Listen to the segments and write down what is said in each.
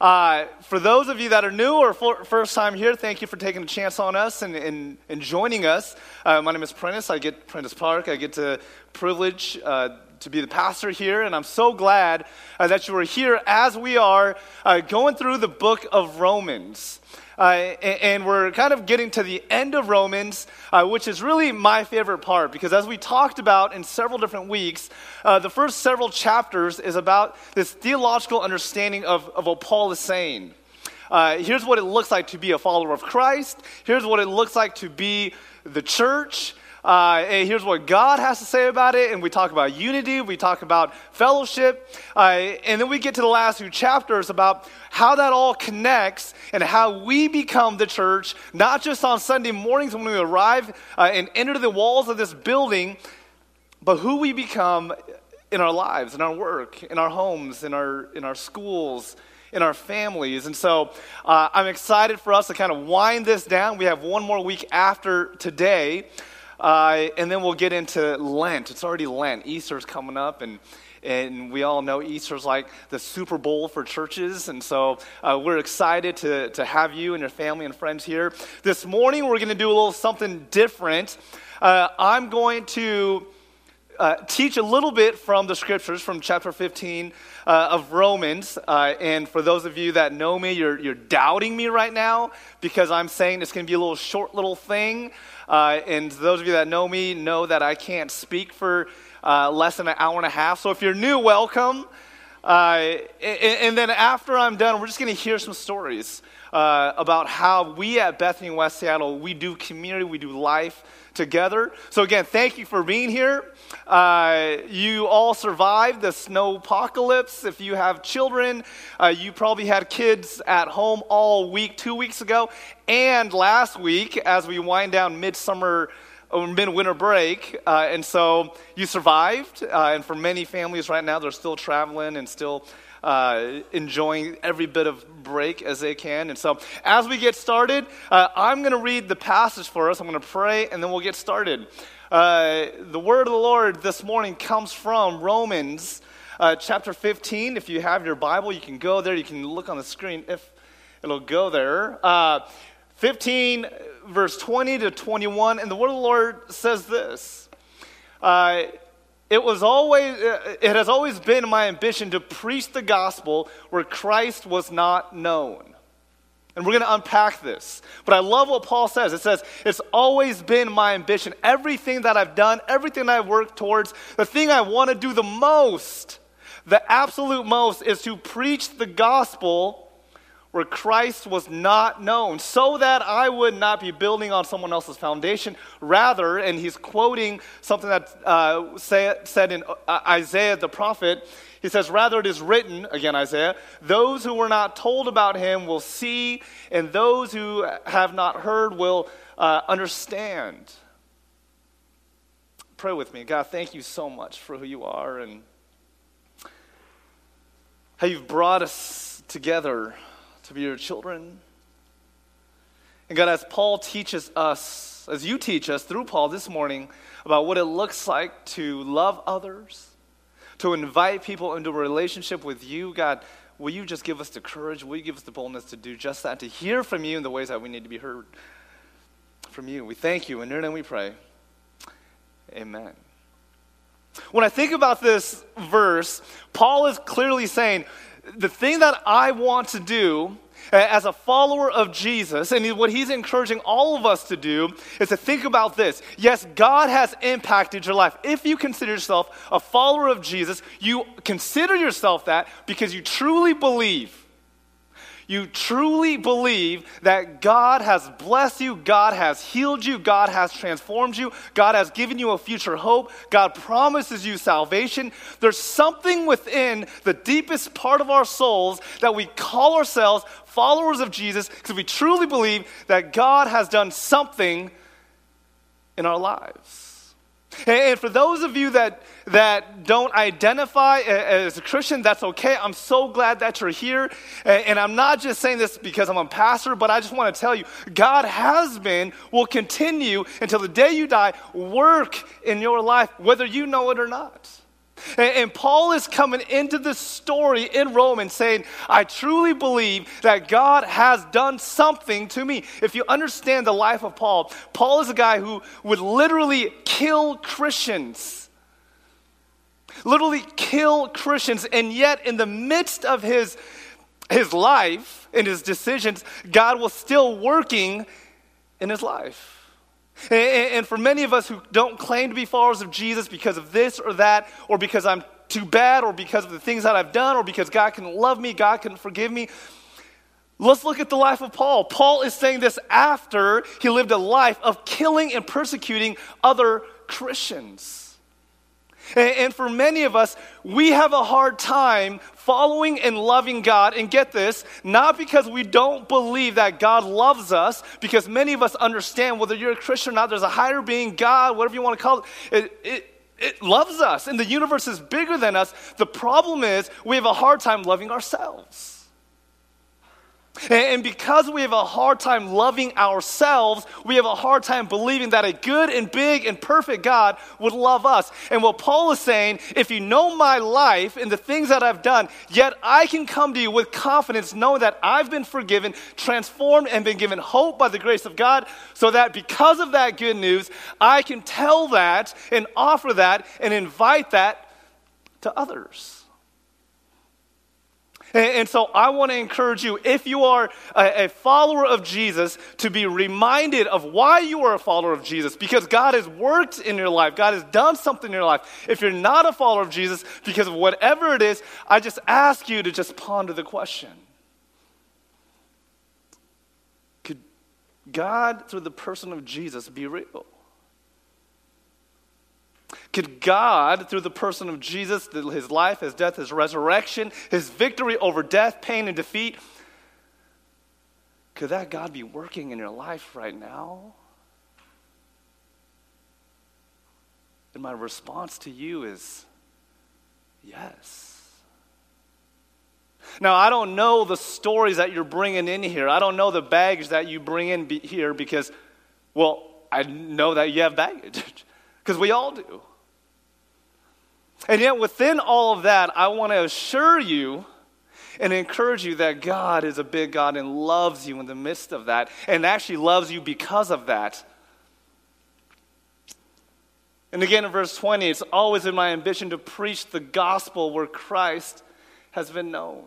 Uh, for those of you that are new or for, first time here, thank you for taking a chance on us and, and, and joining us. Uh, my name is Prentice. I get Prentice Park. I get to privilege uh, to be the pastor here, and I'm so glad uh, that you are here as we are uh, going through the book of Romans. Uh, and, we're kind of getting to the end of Romans, uh, which is really my favorite part because, as we talked about in several different weeks, uh, the first several chapters is about this theological understanding of, of what Paul is saying. Uh, here's what it looks like to be a follower of Christ. Here's what it looks like to be the church. Uh, and here's what God has to say about it. And we talk about unity, we talk about fellowship. Uh, and then we get to the last few chapters about how that all connects and how we become the church, not just on Sunday mornings when we arrive uh, and enter the walls of this building, but who we become in our lives, in our work, in our homes, in our, in our schools in our families. And so uh, I'm excited for us to kind of wind this down. We have one more week after today. Uh, and then we'll get into Lent. It's already Lent. Easter's coming up, and and we all know Easter's like the Super Bowl for churches. And so uh, we're excited to, to have you and your family and friends here. This morning, we're going to do a little something different. Uh, I'm going to uh, teach a little bit from the scriptures from chapter 15 uh, of Romans. Uh, and for those of you that know me, you're, you're doubting me right now because I'm saying it's going to be a little short little thing. Uh, and those of you that know me know that I can't speak for uh, less than an hour and a half. So if you're new, welcome. Uh, and, and, then after I'm done, we're just going to hear some stories uh, about how we at Bethany West Seattle, we do community, we do life together. So again, thank you for being here. Uh, you all survived the snow apocalypse. If you have children, uh, you probably had kids at home all week, two weeks ago, and last week as we wind down midsummer or midwinter break. Uh, and so you survived. Uh, and for many families right now, they're still traveling and still. Uh, enjoying every bit of break as they can. And so, as we get started, uh, I'm going to read the passage for us. I'm going to pray, and then we'll get started. Uh, the word of the Lord this morning comes from Romans uh, chapter 15. If you have your Bible, you can go there. You can look on the screen if it'll go there. Uh, 15, verse 20 to 21. And the word of the Lord says this. It was always, it has always been my ambition to preach the gospel where Christ was not known. And we're going to unpack this. But I love what Paul says. It says, It's always been my ambition. Everything that I've done, everything I've worked towards, the thing I want to do the most, the absolute most, is to preach the gospel where Christ was not known, so that I would not be building on someone else's foundation. Rather, and he's quoting something that uh, say, said in uh, Isaiah the prophet, he says, Rather it is written, again Isaiah, those who were not told about him will see, and those who have not heard will uh, understand. Pray with me. God, thank you so much for who you are and how you've brought us together to be your children. And God, as Paul teaches us, as you teach us through Paul this morning about what it looks like to love others, to invite people into a relationship with you, God, will you just give us the courage? Will you give us the boldness to do just that, to hear from you in the ways that we need to be heard from you? We thank you. And in your name we pray. Amen. When I think about this verse, Paul is clearly saying, the thing that I want to do uh, as a follower of Jesus, and what he's encouraging all of us to do, is to think about this. Yes, God has impacted your life. If you consider yourself a follower of Jesus, you consider yourself that because you truly believe you truly believe that God has blessed you, God has healed you, God has transformed you, God has given you a future hope, God promises you salvation, there's something within the deepest part of our souls that we call ourselves followers of Jesus because we truly believe that God has done something in our lives. And for those of you that, that don't identify as a Christian, that's okay. I'm so glad that you're here. And I'm not just saying this because I'm a pastor, but I just want to tell you God has been, will continue until the day you die, work in your life, whether you know it or not. And, Paul is coming into this story in Romans saying, I truly believe that God has done something to me. If you understand the life of Paul, Paul is a guy who would literally kill Christians. Literally kill Christians. And yet, in the midst of his, his life and his decisions, God was still working in his life. And, for many of us who don't claim to be followers of Jesus because of this or that, or because I'm too bad, or because of the things that I've done, or because God can love me, God can forgive me, let's look at the life of Paul. Paul is saying this after he lived a life of killing and persecuting other Christians. And, for many of us, we have a hard time following and loving God. And get this, not because we don't believe that God loves us, because many of us understand whether you're a Christian or not, there's a higher being, God, whatever you want to call it. it, it it loves us, and the universe is bigger than us. The problem is we have a hard time loving ourselves. And because we have a hard time loving ourselves, we have a hard time believing that a good and big and perfect God would love us. And what Paul is saying, if you know my life and the things that I've done, yet I can come to you with confidence knowing that I've been forgiven, transformed, and been given hope by the grace of God, so that because of that good news, I can tell that and offer that and invite that to others. And, so I want to encourage you, if you are a, follower of Jesus, to be reminded of why you are a follower of Jesus, because God has worked in your life, God has done something in your life. If you're not a follower of Jesus, because of whatever it is, I just ask you to just ponder the question Could God, through the person of Jesus, be real? Could God, through the person of Jesus, his life, his death, his resurrection, his victory over death, pain, and defeat, could that God be working in your life right now? And my response to you is yes. Now, I don't know the stories that you're bringing in here. I don't know the baggage that you bring in be- here because, well, I know that you have baggage because we all do. And yet, within all of that, I want to assure you and encourage you that God is a big God and loves you in the midst of that, and actually loves you because of that. And again, in verse 20, it's always been my ambition to preach the gospel where Christ has been known.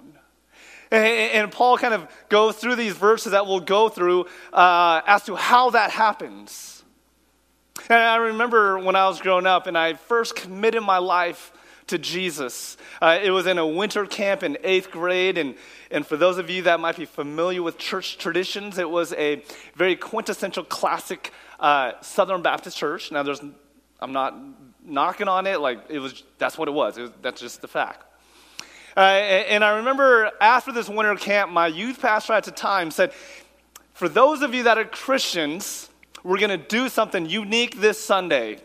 And, Paul kind of goes through these verses that we'll go through uh, as to how that happens. And I remember when I was growing up and I first committed my life to Jesus. Uh, it was in a winter camp in eighth grade. And, and for those of you that might be familiar with church traditions, it was a very quintessential classic uh, Southern Baptist church. Now, there's, I'm not knocking on it, like, it was, that's what it was. It was that's just the fact. Uh, and I remember after this winter camp, my youth pastor at the time said, For those of you that are Christians, we're going to do something unique this Sunday.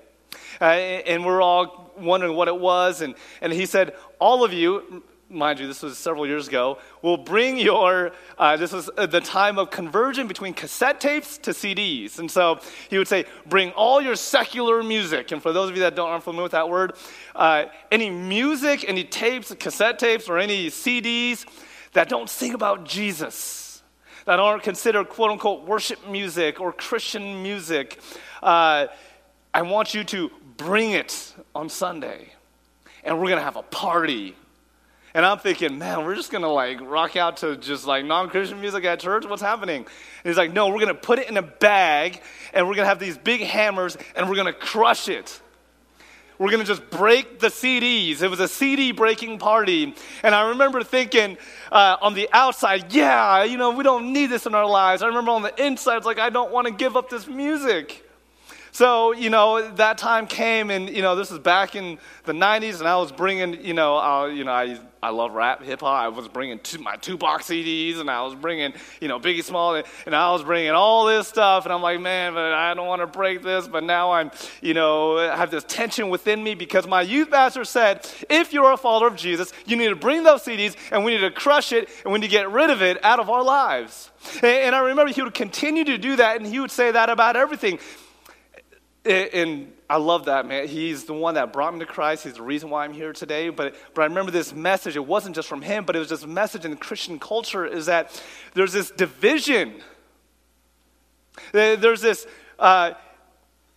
Uh, and we're all wondering what it was. And, and he said, All of you, mind you, this was several years ago, will bring your, uh, this was the time of conversion between cassette tapes to CDs. And so he would say, Bring all your secular music. And for those of you that don't, aren't familiar with that word, uh, any music, any tapes, cassette tapes, or any CDs that don't sing about Jesus that aren't considered quote unquote worship music or Christian music, uh, I want you to bring it on Sunday. And we're going to have a party. And I'm thinking, man, we're just going to like rock out to just like non Christian music at church? What's happening? And he's like, no, we're going to put it in a bag and we're going to have these big hammers and we're going to crush it. We're going to just break the CDs. It was a CD breaking party. And I remember thinking uh, on the outside, yeah, you know, we don't need this in our lives. I remember on the inside, it's like, I don't want to give up this music. So, you know, that time came, and, you know, this is back in the 90s, and I was bringing, you know, uh, you know I, I love rap, hip hop. I was bringing two, my Tupac CDs, and I was bringing, you know, Biggie Small, and I was bringing all this stuff, and I'm like, man, but I don't want to break this, but now I'm, you know, I have this tension within me because my youth pastor said, if you're a follower of Jesus, you need to bring those CDs, and we need to crush it, and we need to get rid of it out of our lives. And, and I remember he would continue to do that, and he would say that about everything and I love that, man. He's the one that brought me to Christ. He's the reason why I'm here today. But, but I remember this message. It wasn't just from him, but it was a message in Christian culture is that there's this division. There's this uh,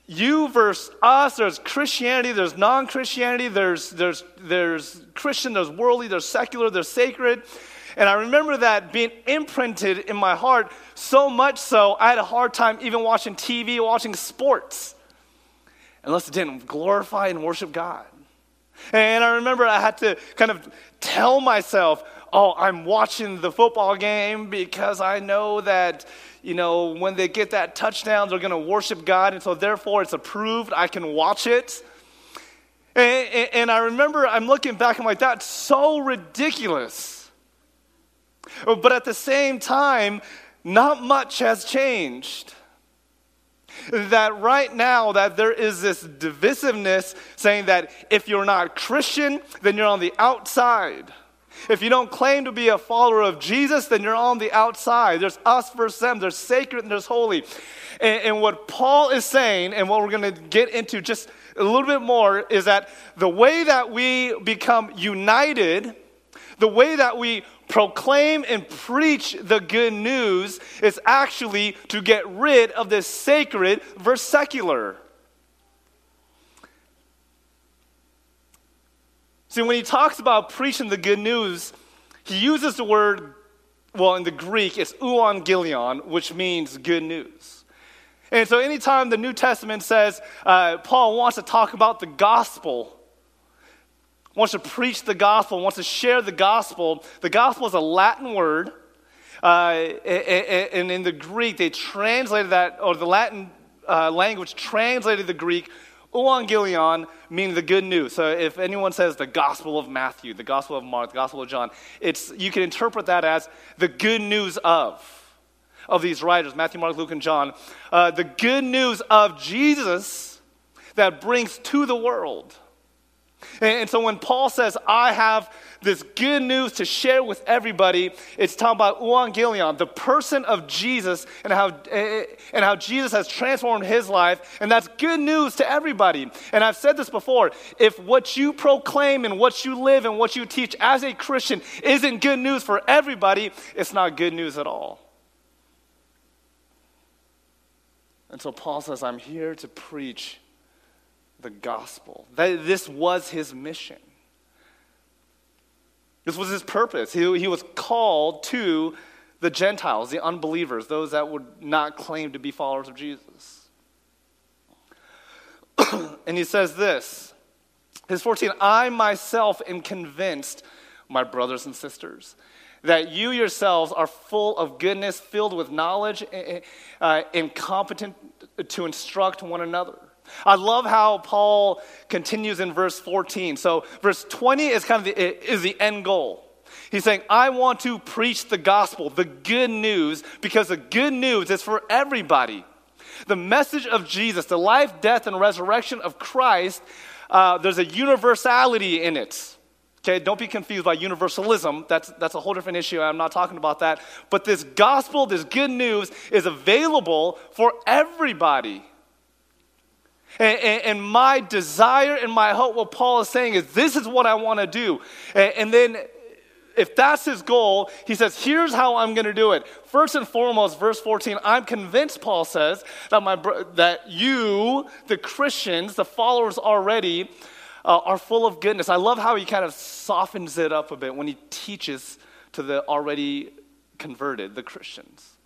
you versus us. There's Christianity. There's non-Christianity. There's, there's, there's Christian. There's worldly. There's secular. There's sacred. And I remember that being imprinted in my heart so much so, I had a hard time even watching TV, watching sports unless it didn't glorify and worship God. And I remember I had to kind of tell myself, oh, I'm watching the football game because I know that, you know, when they get that touchdown, they're going to worship God. And so therefore it's approved. I can watch it. And, and, and I remember I'm looking back, I'm like, that's so ridiculous. But at the same time, not much has changed that right now that there is this divisiveness saying that if you're not Christian, then you're on the outside. If you don't claim to be a follower of Jesus, then you're on the outside. There's us versus them. There's sacred and there's holy. And, and what Paul is saying, and what we're going to get into just a little bit more, is that the way that we become united, the way that we proclaim and preach the good news is actually to get rid of this sacred versus secular. See, when he talks about preaching the good news, he uses the word, well, in the Greek, it's euangelion, which means good news. And so, anytime the New Testament says uh, Paul wants to talk about the gospel, wants to preach the gospel, wants to share the gospel. The gospel is a Latin word. Uh, and in the Greek, they translated that, or the Latin uh, language translated the Greek euangelion, meaning the good news. So if anyone says the Gospel of Matthew, the Gospel of Mark, the Gospel of John, it's, you can interpret that as the good news of, of these writers, Matthew, Mark, Luke, and John. Uh, the good news of Jesus that brings to the world. And so when Paul says, I have this good news to share with everybody, it's talking about euangelion, the person of Jesus, and how, eh, eh, and how Jesus has transformed his life. And that's good news to everybody. And I've said this before if what you proclaim and what you live and what you teach as a Christian isn't good news for everybody, it's not good news at all. And so Paul says, I'm here to preach the gospel. That this was his mission. This was his purpose. He, he was called to the Gentiles, the unbelievers, those that would not claim to be followers of Jesus. and he says this, his 14, I myself am convinced, my brothers and sisters, that you yourselves are full of goodness, filled with knowledge, uh, and competent to instruct one another. I love how Paul continues in verse 14. So, verse 20 is kind of the, is the end goal. He's saying, I want to preach the gospel, the good news, because the good news is for everybody. The message of Jesus, the life, death, and resurrection of Christ, uh, there's a universality in it. Okay, don't be confused by universalism. That's, that's a whole different issue. I'm not talking about that. But this gospel, this good news, is available for everybody. And, and, my desire and my hope, what Paul is saying is, this is what I want to do. And, and then, if that's his goal, he says, here's how I'm going to do it. First and foremost, verse 14, I'm convinced, Paul says, that, my, that you, the Christians, the followers already, uh, are full of goodness. I love how he kind of softens it up a bit when he teaches to the already converted, the Christians.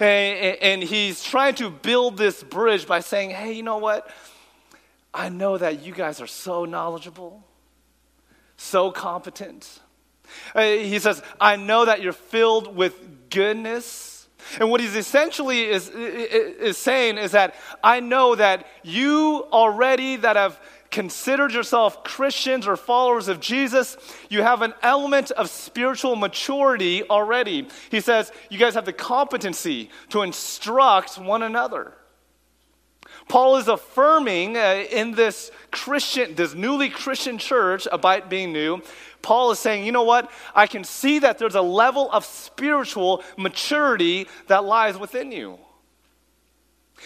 And, he's trying to build this bridge by saying, hey, you know what? I know that you guys are so knowledgeable, so competent. Uh, he says, I know that you're filled with goodness. And what he's essentially is, is saying is that I know that you already that have considered yourself Christians or followers of Jesus, you have an element of spiritual maturity already. He says you guys have the competency to instruct one another. Paul is affirming uh, in this Christian, this newly Christian church about being new. Paul is saying, you know what? I can see that there's a level of spiritual maturity that lies within you.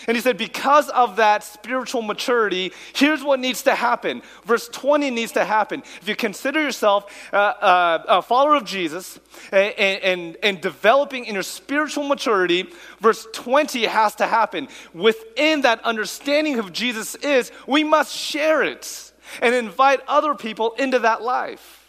And he said, because of that spiritual maturity, here's what needs to happen. Verse 20 needs to happen. If you consider yourself uh, uh, a follower of Jesus and, and, and developing in your spiritual maturity, verse 20 has to happen. Within that understanding of Jesus is, we must share it and invite other people into that life.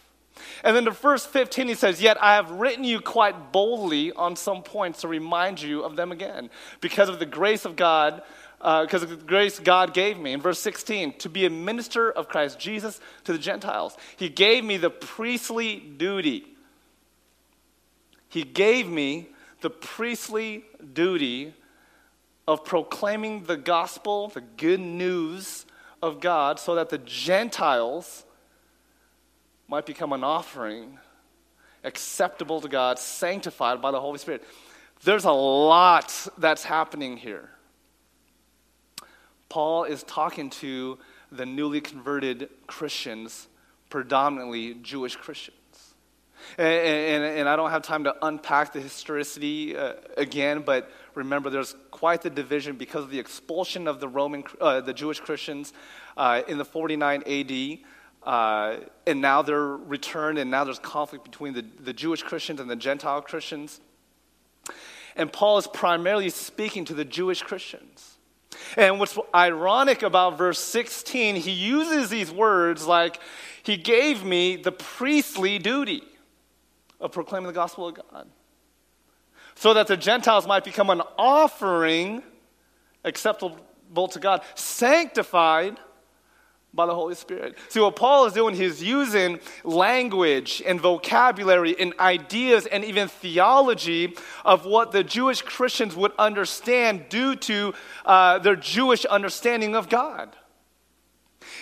And then the verse 15, he says, Yet I have written you quite boldly on some points to remind you of them again, because of the grace of God, because uh, of the grace God gave me. In verse 16, to be a minister of Christ Jesus to the Gentiles. He gave me the priestly duty. He gave me the priestly duty of proclaiming the gospel, the good news of God, so that the Gentiles might become an offering acceptable to God, sanctified by the Holy Spirit. There's a lot that's happening here. Paul is talking to the newly converted Christians, predominantly Jewish Christians. And, and, and, I don't have time to unpack the historicity uh, again, but remember, there's quite the division because of the expulsion of the Roman, uh, the Jewish Christians uh, in the 49 AD. Uh, and now they're returned, and now there's conflict between the, the Jewish Christians and the Gentile Christians. And Paul is primarily speaking to the Jewish Christians. And what's ironic about verse 16, he uses these words like, He gave me the priestly duty of proclaiming the gospel of God, so that the Gentiles might become an offering acceptable to God, sanctified by the Holy Spirit. See, what Paul is doing, he's using language and vocabulary and ideas and even theology of what the Jewish Christians would understand due to uh, their Jewish understanding of God.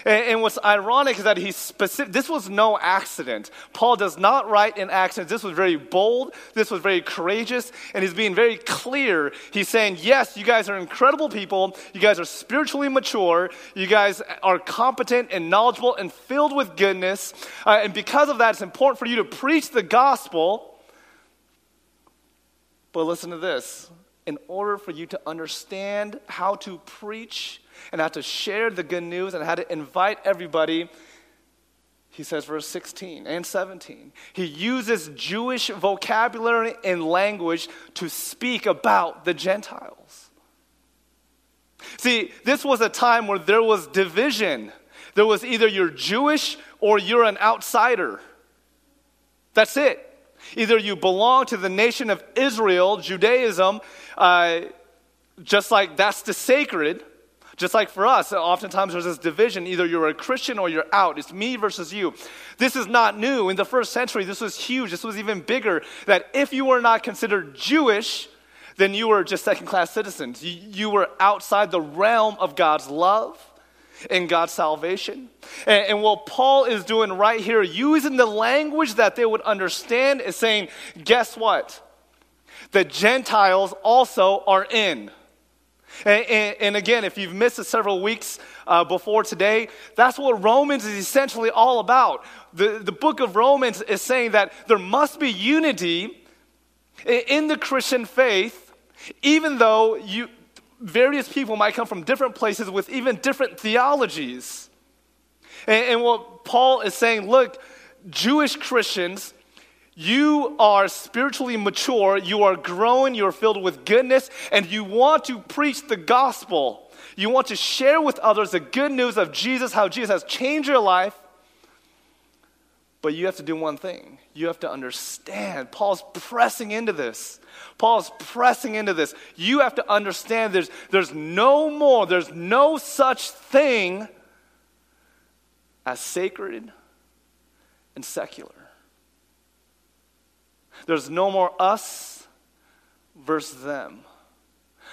And, what's ironic is that he's specific. This was no accident. Paul does not write in accidents. This was very bold. This was very courageous. And he's being very clear. He's saying, yes, you guys are incredible people. You guys are spiritually mature. You guys are competent and knowledgeable and filled with goodness. Uh, and because of that, it's important for you to preach the gospel. But listen to this. In order for you to understand how to preach and how to share the good news and how to invite everybody. He says, verse 16 and 17. He uses Jewish vocabulary and language to speak about the Gentiles. See, this was a time where there was division. There was either you're Jewish or you're an outsider. That's it. Either you belong to the nation of Israel, Judaism, uh, just like that's the sacred, just like for us, oftentimes there's this division either you're a Christian or you're out. It's me versus you. This is not new. In the first century, this was huge. This was even bigger. That if you were not considered Jewish, then you were just second class citizens. You, were outside the realm of God's love and God's salvation. And what Paul is doing right here, using the language that they would understand, is saying, guess what? The Gentiles also are in. And, and, and, again, if you've missed it several weeks uh, before today, that's what Romans is essentially all about. The, the book of Romans is saying that there must be unity in the Christian faith, even though you, various people might come from different places with even different theologies. And, and what Paul is saying look, Jewish Christians you are spiritually mature, you are growing, you're filled with goodness, and you want to preach the gospel. You want to share with others the good news of Jesus, how Jesus has changed your life. But you have to do one thing you have to understand. Paul's pressing into this. Paul's pressing into this. You have to understand there's, there's no more, there's no such thing as sacred and secular. There's no more us versus them.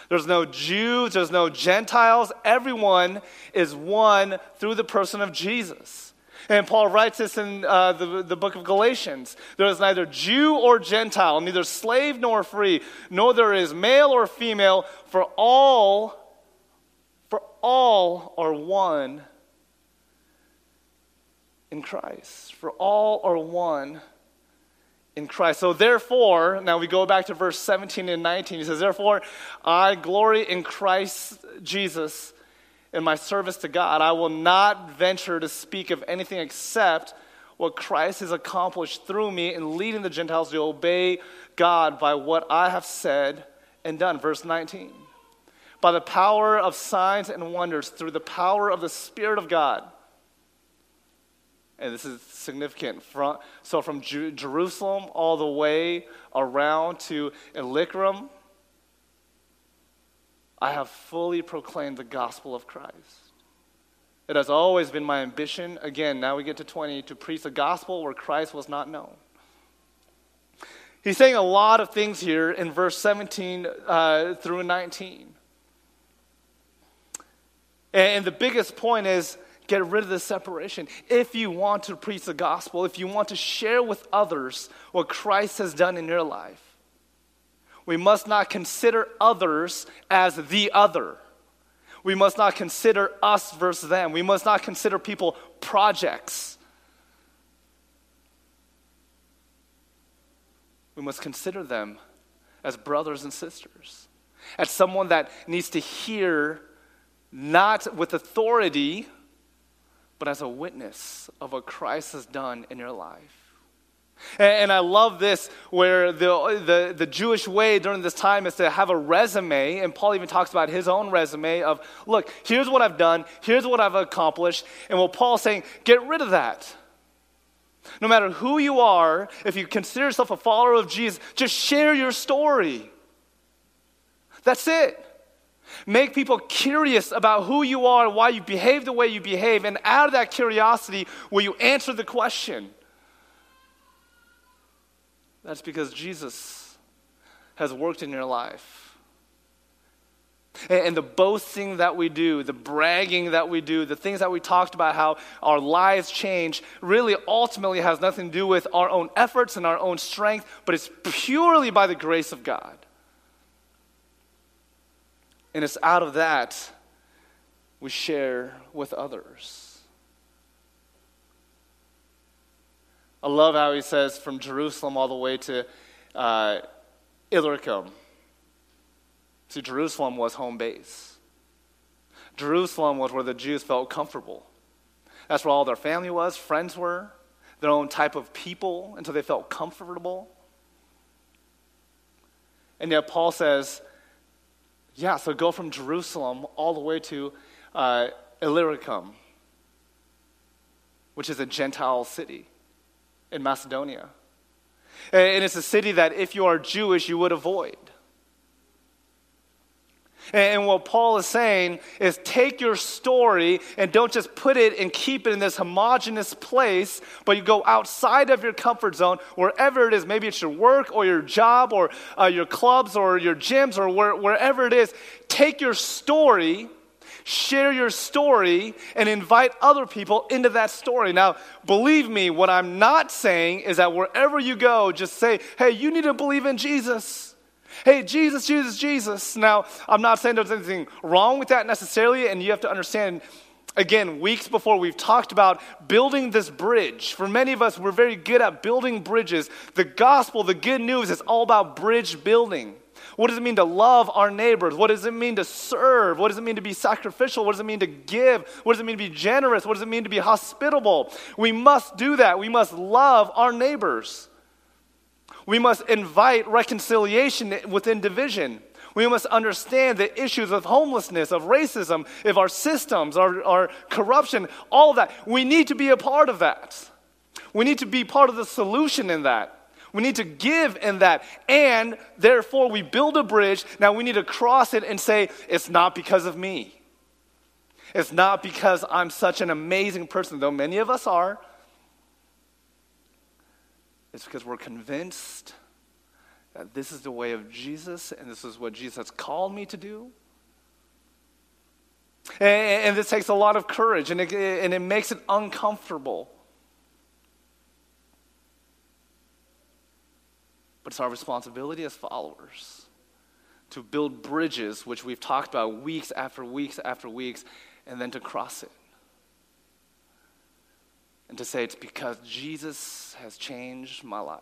There's no Jews, there's no Gentiles. Everyone is one through the person of Jesus. And Paul writes this in uh, the, the book of Galatians. There is neither Jew or Gentile, neither slave nor free, nor there is male or female, for all, for all are one in Christ. For all are one in Christ. So, therefore, now we go back to verse 17 and 19. He says, Therefore, I glory in Christ Jesus in my service to God. I will not venture to speak of anything except what Christ has accomplished through me in leading the Gentiles to obey God by what I have said and done. Verse 19. By the power of signs and wonders, through the power of the Spirit of God and this is significant. From, so from Ju- Jerusalem all the way around to Illyricum, I have fully proclaimed the gospel of Christ. It has always been my ambition, again, now we get to 20, to preach the gospel where Christ was not known. He's saying a lot of things here in verse 17 uh, through 19. And the biggest point is Get rid of the separation. If you want to preach the gospel, if you want to share with others what Christ has done in your life, we must not consider others as the other. We must not consider us versus them. We must not consider people projects. We must consider them as brothers and sisters, as someone that needs to hear not with authority but as a witness of what Christ has done in your life. And, I love this, where the, the, the Jewish way during this time is to have a resume, and Paul even talks about his own resume of, look, here's what I've done, here's what I've accomplished. And what Paul's saying, get rid of that. No matter who you are, if you consider yourself a follower of Jesus, just share your story. That's it. Make people curious about who you are and why you behave the way you behave. And out of that curiosity, will you answer the question? That's because Jesus has worked in your life. And the boasting that we do, the bragging that we do, the things that we talked about, how our lives change, really ultimately has nothing to do with our own efforts and our own strength, but it's purely by the grace of God. And it's out of that we share with others. I love how he says from Jerusalem all the way to uh, Illyricum. See, Jerusalem was home base. Jerusalem was where the Jews felt comfortable. That's where all their family was, friends were, their own type of people, until they felt comfortable. And yet, Paul says, yeah, so go from Jerusalem all the way to uh, Illyricum, which is a Gentile city in Macedonia. And it's a city that if you are Jewish, you would avoid. And what Paul is saying is take your story and don't just put it and keep it in this homogenous place, but you go outside of your comfort zone, wherever it is. Maybe it's your work or your job or uh, your clubs or your gyms or where, wherever it is. Take your story, share your story, and invite other people into that story. Now, believe me, what I'm not saying is that wherever you go, just say, hey, you need to believe in Jesus. Hey, Jesus, Jesus, Jesus. Now, I'm not saying there's anything wrong with that necessarily, and you have to understand again, weeks before, we've talked about building this bridge. For many of us, we're very good at building bridges. The gospel, the good news, is all about bridge building. What does it mean to love our neighbors? What does it mean to serve? What does it mean to be sacrificial? What does it mean to give? What does it mean to be generous? What does it mean to be hospitable? We must do that. We must love our neighbors. We must invite reconciliation within division. We must understand the issues of homelessness, of racism, of our systems, our, our corruption, all of that. We need to be a part of that. We need to be part of the solution in that. We need to give in that. And therefore, we build a bridge. Now we need to cross it and say, it's not because of me. It's not because I'm such an amazing person, though many of us are. It's because we're convinced that this is the way of Jesus and this is what Jesus called me to do. And, and this takes a lot of courage and it, and it makes it uncomfortable. But it's our responsibility as followers to build bridges, which we've talked about weeks after weeks after weeks, and then to cross it and to say it's because Jesus has changed my life.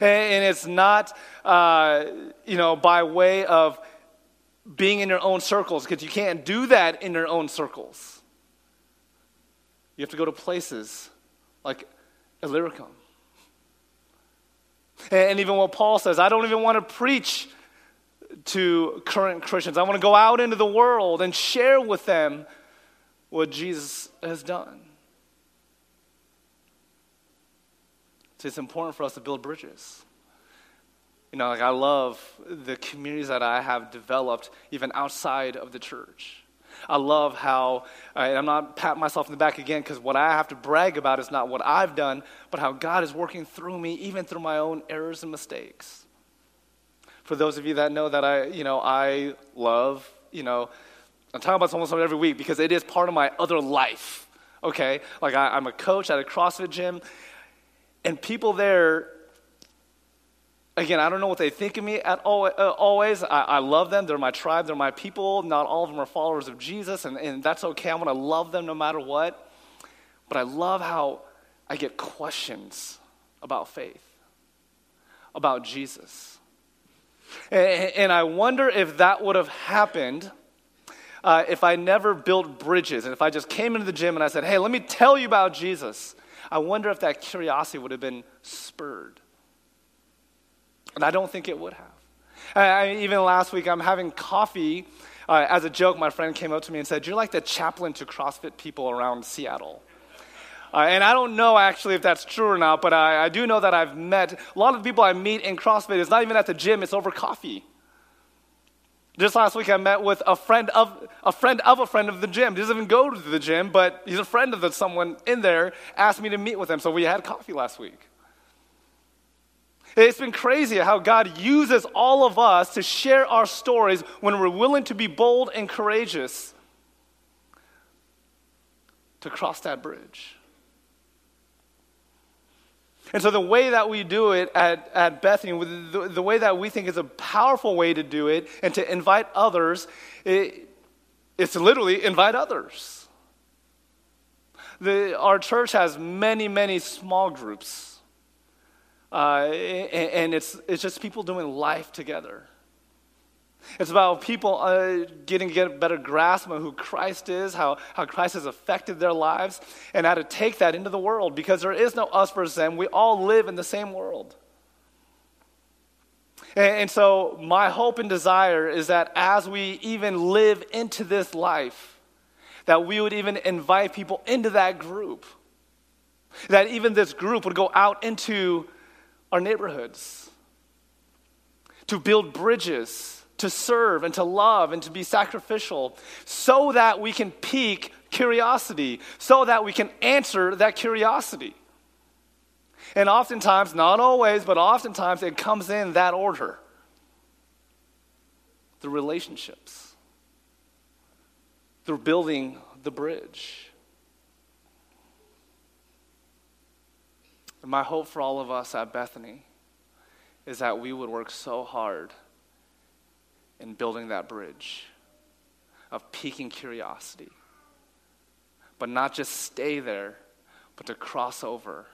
And it's not, uh, you know, by way of being in your own circles, because you can't do that in your own circles. You have to go to places like Illyricum. And even what Paul says, I don't even want to preach to current Christians. I want to go out into the world and share with them what Jesus has done. So it's important for us to build bridges. You know, like I love the communities that I have developed even outside of the church. I love how, uh, I'm not patting myself in the back again because what I have to brag about is not what I've done, but how God is working through me, even through my own errors and mistakes. For those of you that know that I, you know, I love, you know, I'm talking about almost every week because it is part of my other life. Okay, like I, I'm a coach at a CrossFit gym, and people there Again, I don't know what they think of me at all, uh, always. I, I, love them. They're my tribe. They're my people. Not all of them are followers of Jesus, and, and that's okay. I'm going to love them no matter what. But I love how I get questions about faith, about Jesus. And, and I wonder if that would have happened uh, if I never built bridges and if I just came into the gym and I said, hey, let me tell you about Jesus. I wonder if that curiosity would have been spurred. And I don't think it would have. I, even last week, I'm having coffee. Uh, as a joke, my friend came up to me and said, You're like the chaplain to CrossFit people around Seattle. Uh, and I don't know actually if that's true or not, but I, I do know that I've met a lot of people I meet in CrossFit. It's not even at the gym, it's over coffee. Just last week, I met with a friend of a friend of a friend of the gym. He doesn't even go to the gym, but he's a friend of the, someone in there. Asked me to meet with him, so we had coffee last week. It's been crazy how God uses all of us to share our stories when we're willing to be bold and courageous to cross that bridge. And so, the way that we do it at, at Bethany, the, the way that we think is a powerful way to do it and to invite others, it, it's literally invite others. The, our church has many, many small groups uh, and it's, it's just people doing life together. It's about people uh, getting get a better grasp of who Christ is, how, how Christ has affected their lives, and how to take that into the world because there is no us versus them. We all live in the same world. And, and so, my hope and desire is that as we even live into this life, that we would even invite people into that group. That even this group would go out into our neighborhoods, to build bridges, to serve and to love and to be sacrificial, so that we can pique curiosity, so that we can answer that curiosity. And oftentimes, not always, but oftentimes, it comes in that order the relationships, through building the bridge. And my hope for all of us at Bethany is that we would work so hard in building that bridge of piquing curiosity, but not just stay there, but to cross over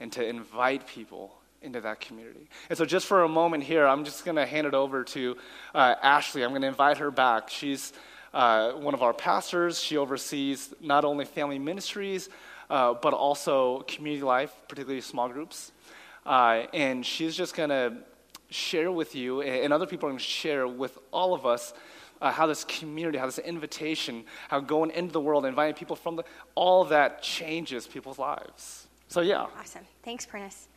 and to invite people into that community. And so, just for a moment here, I'm just going to hand it over to uh, Ashley. I'm going to invite her back. She's uh, one of our pastors. She oversees not only family ministries, uh, but also community life, particularly small groups. Uh, and she's just going to share with you, and other people are going to share with all of us uh, how this community, how this invitation, how going into the world, inviting people from the, all that changes people's lives. So, yeah. Awesome. Thanks, Prentice.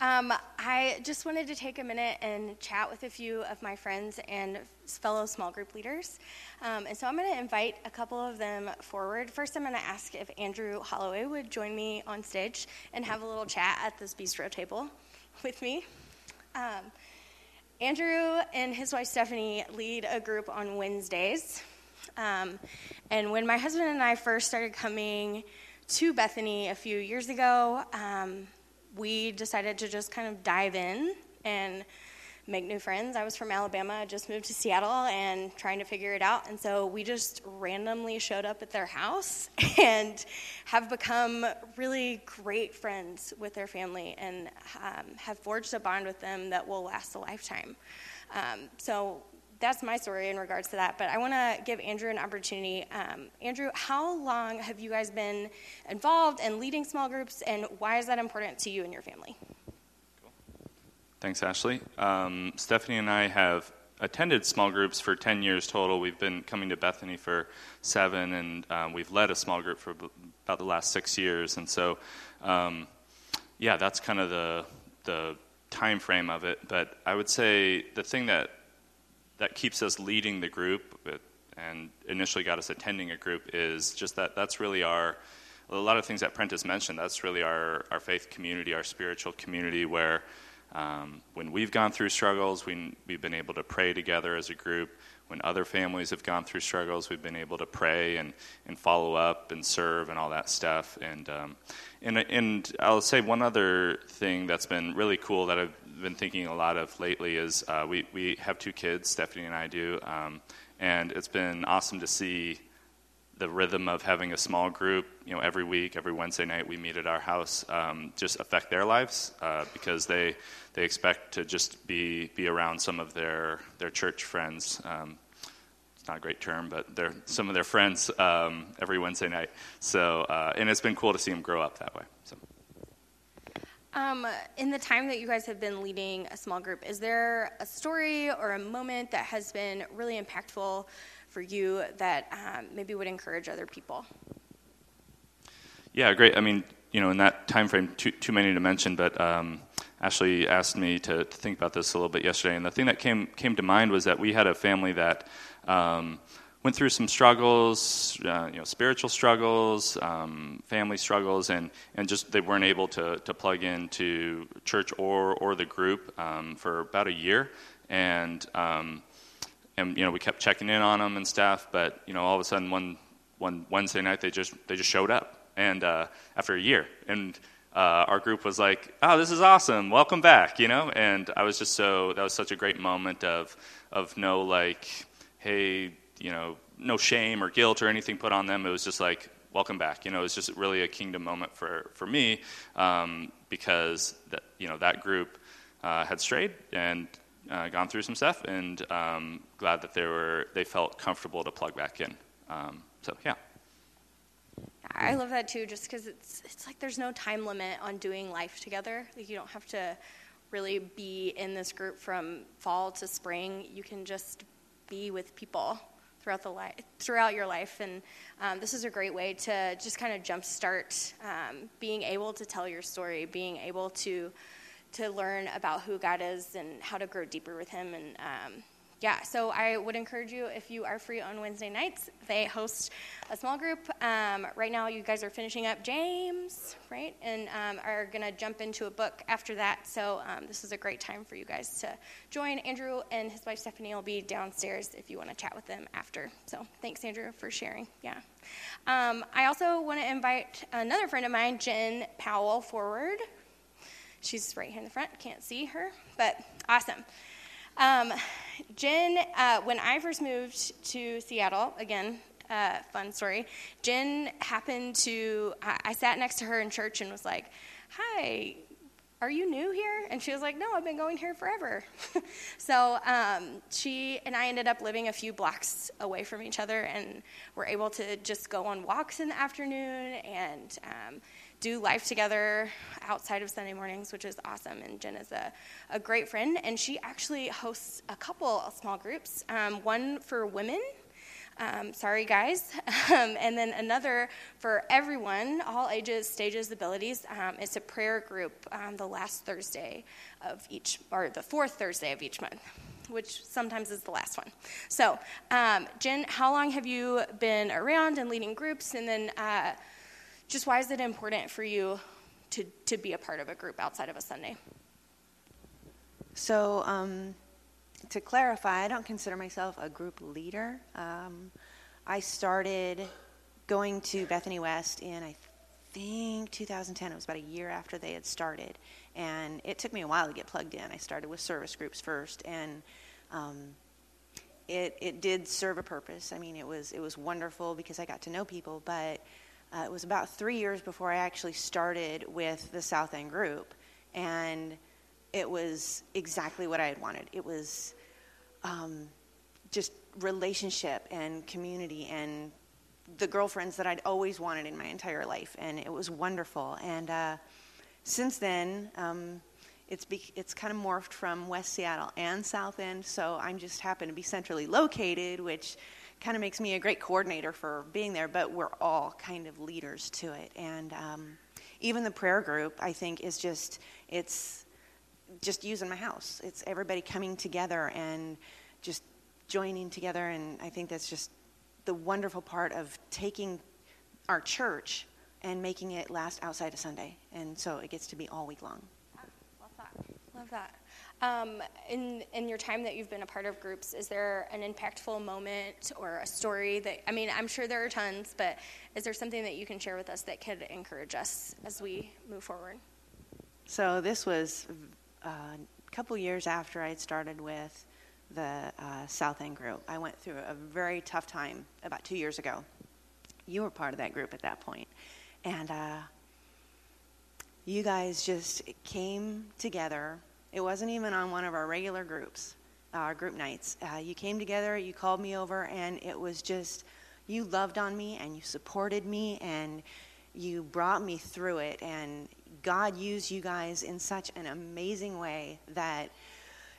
Um, I just wanted to take a minute and chat with a few of my friends and fellow small group leaders. Um, and so I'm going to invite a couple of them forward. First, I'm going to ask if Andrew Holloway would join me on stage and have a little chat at this bistro table with me. Um, Andrew and his wife Stephanie lead a group on Wednesdays. Um, and when my husband and I first started coming to Bethany a few years ago, um, we decided to just kind of dive in and make new friends. I was from Alabama, just moved to Seattle and trying to figure it out. And so we just randomly showed up at their house and have become really great friends with their family and um, have forged a bond with them that will last a lifetime. Um, so that's my story in regards to that. But I want to give Andrew an opportunity. Um, Andrew, how long have you guys been involved in leading small groups, and why is that important to you and your family? Thanks, Ashley. Um, Stephanie and I have attended small groups for 10 years total. We've been coming to Bethany for seven, and um, we've led a small group for about the last six years. And so, um, yeah, that's kind of the, the time frame of it. But I would say the thing that, that keeps us leading the group and initially got us attending a group is just that that's really our a lot of things that Prentice mentioned. That's really our, our faith community, our spiritual community, where um, when we've gone through struggles, we, we've been able to pray together as a group. When other families have gone through struggles, we've been able to pray and, and follow up and serve and all that stuff. And, um, and, and I'll say one other thing that's been really cool that I've been thinking a lot of lately is uh, we, we have two kids, Stephanie and I do, um, and it's been awesome to see the rhythm of having a small group, you know, every week, every Wednesday night we meet at our house, um, just affect their lives uh, because they they expect to just be be around some of their their church friends. Um, it's not a great term, but they're some of their friends um, every Wednesday night. So, uh, and it's been cool to see them grow up that way. So. Um, in the time that you guys have been leading a small group, is there a story or a moment that has been really impactful for you that um, maybe would encourage other people? Yeah, great. I mean, you know, in that time frame, too, too many to mention, but um, Ashley asked me to, to, think about this a little bit yesterday, and the thing that came came to mind was that we had a family that um, went through some struggles, uh, you know, spiritual struggles, um, family struggles, and, and just they weren't able to, to plug into church or or the group um, for about a year, and um, and you know we kept checking in on them and stuff. But you know all of a sudden one one Wednesday night they just they just showed up, and uh, after a year, and uh, our group was like, "Oh, this is awesome! Welcome back!" You know, and I was just so that was such a great moment of of no like, hey, you know, no shame or guilt or anything put on them. It was just like, welcome back. You know, it was just really a kingdom moment for for me um, because that you know that group uh, had strayed and uh, gone through some stuff, and um, glad that they were they felt comfortable to plug back in. Um, so yeah. I love that too, just because it's it's like there's no time limit on doing life together. Like you don't have to really be in this group from fall to spring. You can just be with people throughout the life throughout your life, and um, this is a great way to just kind of jumpstart um, being able to tell your story, being able to to learn about who God is and how to grow deeper with Him. And um, yeah, so I would encourage you if you are free on Wednesday nights, they host a small group. Um, right now, you guys are finishing up James, right? And um, are going to jump into a book after that. So um, this is a great time for you guys to join. Andrew and his wife Stephanie will be downstairs if you want to chat with them after. So thanks, Andrew, for sharing. Yeah. Um, I also want to invite another friend of mine, Jen Powell, forward. She's right here in the front. Can't see her, but awesome. Um, Jen, uh, when I first moved to Seattle, again, uh, fun story. Jen happened to, I, I sat next to her in church and was like, Hi, are you new here? And she was like, No, I've been going here forever. so um, she and I ended up living a few blocks away from each other and were able to just go on walks in the afternoon and um, do life together outside of Sunday mornings, which is awesome. And Jen is a, a great friend, and she actually hosts a couple small groups um, one for women. Um, sorry, guys. Um, and then another for everyone, all ages, stages, abilities. Um, it's a prayer group um, the last Thursday of each, or the fourth Thursday of each month which sometimes is the last one. So, um, Jen, how long have you been around and leading groups? And then uh, just why is it important for you to, to be a part of a group outside of a Sunday? So, um, to clarify, I don't consider myself a group leader. Um, I started going to Bethany West in, I think, 2010. It was about a year after they had started. And it took me a while to get plugged in. I started with service groups first, and um, it, it did serve a purpose. I mean, it was, it was wonderful because I got to know people, but uh, it was about three years before I actually started with the South End group. And it was exactly what I had wanted. It was um, just relationship and community and the girlfriends that I'd always wanted in my entire life, and it was wonderful. And uh, since then, um, it's be- it's kind of morphed from West Seattle and South End, so I'm just happen to be centrally located, which kind of makes me a great coordinator for being there. But we're all kind of leaders to it, and um, even the prayer group, I think, is just it's just using my house. It's everybody coming together and just joining together, and I think that's just the wonderful part of taking our church and making it last outside of Sunday, and so it gets to be all week long. Love that. Love that. Um, in in your time that you've been a part of groups, is there an impactful moment or a story that I mean, I'm sure there are tons, but is there something that you can share with us that could encourage us as we move forward? So this was a couple years after I'd started with the uh, South End group. I went through a very tough time about two years ago. You were part of that group at that point. And uh, you guys just came together. It wasn't even on one of our regular groups, our uh, group nights. Uh, you came together, you called me over, and it was just, you loved on me and you supported me and you brought me through it. And God used you guys in such an amazing way that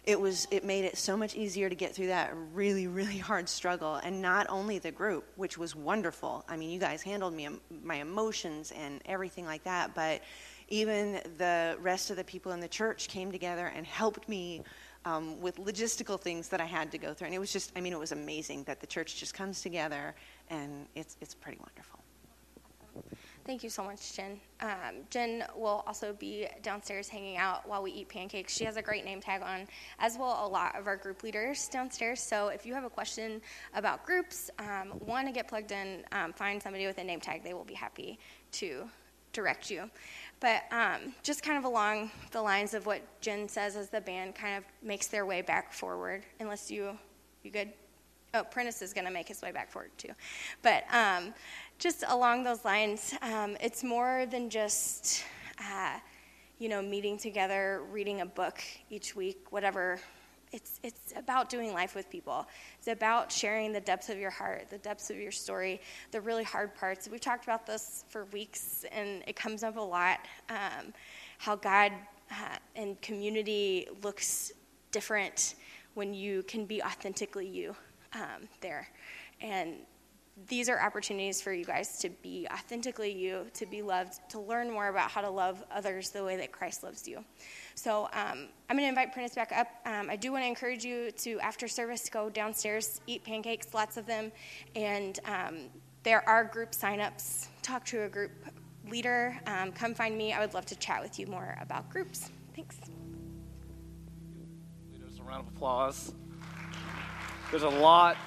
it was it made it so much easier to get through that really really hard struggle. And not only the group which was wonderful. I mean you guys handled me my emotions and everything like that but even the rest of the people in the church came together and helped me um, with logistical things that i had to go through. And it was just i mean it was amazing that the church just comes together and it's it's pretty wonderful Thank you so much, Jen. Um, Jen will also be downstairs hanging out while we eat pancakes. She has a great name tag on, as will a lot of our group leaders downstairs. So if you have a question about groups, um, want to get plugged in, um, find somebody with a name tag. They will be happy to direct you. But um, just kind of along the lines of what Jen says as the band kind of makes their way back forward, unless you, you good? Oh, Prentice is going to make his way back forward too. But um, just along those lines, um, it's more than just, uh, you know, meeting together, reading a book each week, whatever. It's, it's about doing life with people. It's about sharing the depths of your heart, the depths of your story, the really hard parts. We've talked about this for weeks, and it comes up a lot um, how God uh, and community looks different when you can be authentically you um, there. And these are opportunities for you guys to be authentically you, to be loved, to learn more about how to love others the way that Christ loves you. So um, I'm going to invite Prentice back up. Um, I do want to encourage you to, after service, go downstairs, eat pancakes, lots of them, and um, there are group signups. Talk to a group leader. Um, come find me. I would love to chat with you more about groups. Thanks. Leaders, a round of applause. There's a lot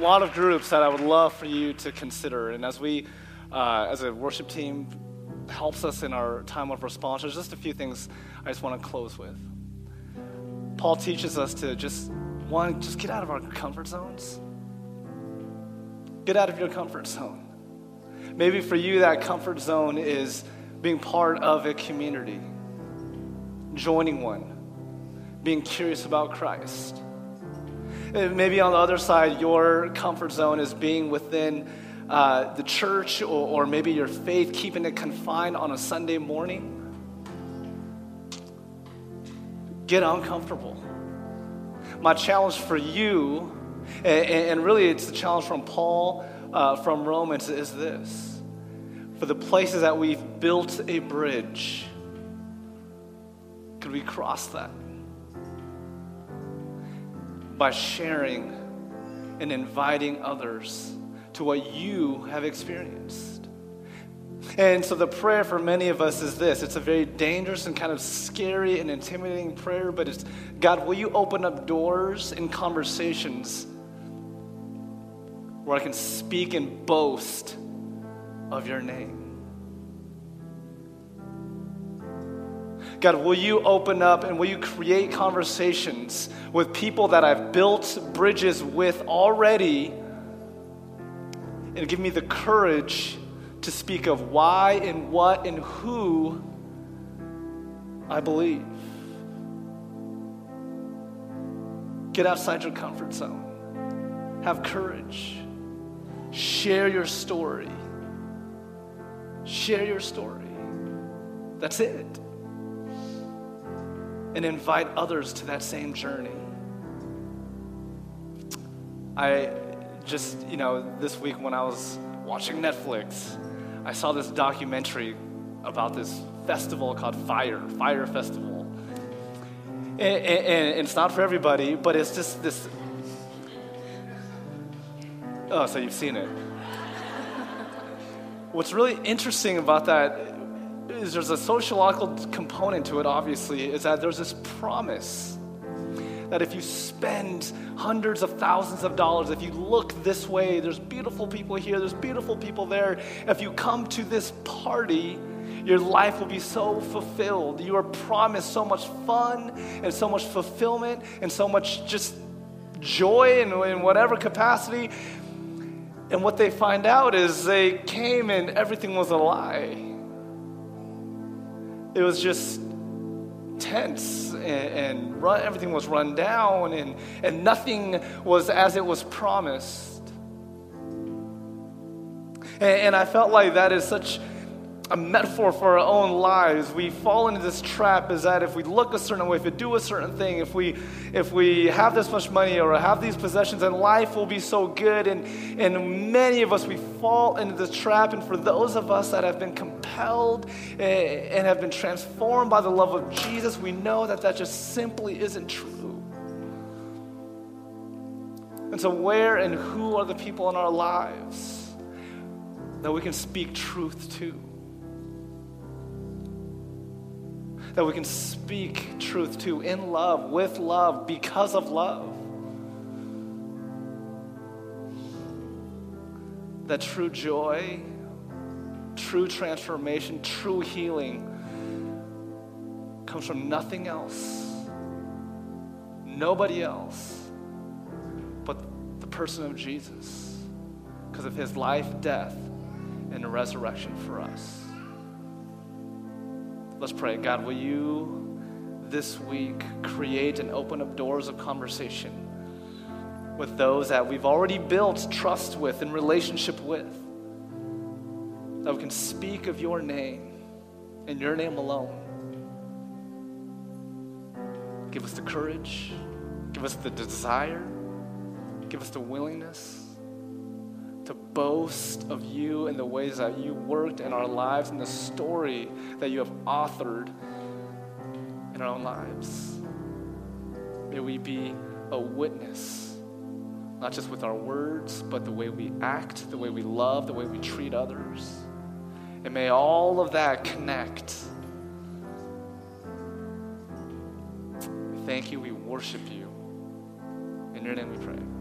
lot of groups that I would love for you to consider. And as we, uh, as a worship team, helps us in our time of response, there's just a few things I just want to close with. Paul teaches us to just, one, just get out of our comfort zones. Get out of your comfort zone. Maybe for you, that comfort zone is being part of a community, joining one, being curious about Christ maybe on the other side, your comfort zone is being within uh, the church or, or maybe your faith, keeping it confined on a Sunday morning. Get uncomfortable. My challenge for you, and, and really it's the challenge from Paul uh, from Romans, is this. For the places that we've built a bridge, could we cross that? By sharing and inviting others to what you have experienced. And so the prayer for many of us is this it's a very dangerous and kind of scary and intimidating prayer, but it's God, will you open up doors and conversations where I can speak and boast of your name? God, will you open up and will you create conversations with people that I've built bridges with already and give me the courage to speak of why and what and who I believe. Get outside your comfort zone. Have courage. Share your story. Share your story. That's it. And invite others to that same journey. I just, you know, this week when I was watching Netflix, I saw this documentary about this festival called Fyre, Fyre Festival. And, and, and it's not for everybody, but it's just this. Oh, so you've seen it. What's really interesting about that is there's a sociological component to it, obviously, is that there's this promise that if you spend hundreds of thousands of dollars, if you look this way, there's beautiful people here, there's beautiful people there. If you come to this party, your life will be so fulfilled. You are promised so much fun and so much fulfillment and so much just joy in, in whatever capacity. And what they find out is they came and everything was a lie. It was just tents and, and run, everything was run down and, and nothing was as it was promised. And, and I felt like that is such a metaphor for our own lives. We fall into this trap is that if we look a certain way, if we do a certain thing, if we if we have this much money or have these possessions, then life will be so good. And and many of us we fall into this trap. And for those of us that have been compelled eh, and have been transformed by the love of Jesus, we know that that just simply isn't true. And so, where and who are the people in our lives that we can speak truth to? That we can speak truth to in love, with love, because of love. That true joy, true transformation, true healing comes from nothing else, nobody else, but the person of Jesus because of his life, death, and resurrection for us. Let's pray. God, will you this week create and open up doors of conversation with those that we've already built trust with and relationship with? That we can speak of your name and your name alone. Give us the courage, give us the desire, give us the willingness to boast of you and the ways that you worked in our lives and the story that you have authored in our own lives. May we be a witness, not just with our words, but the way we act, the way we love, the way we treat others. And may all of that connect. We thank you, we worship you. In your name we pray.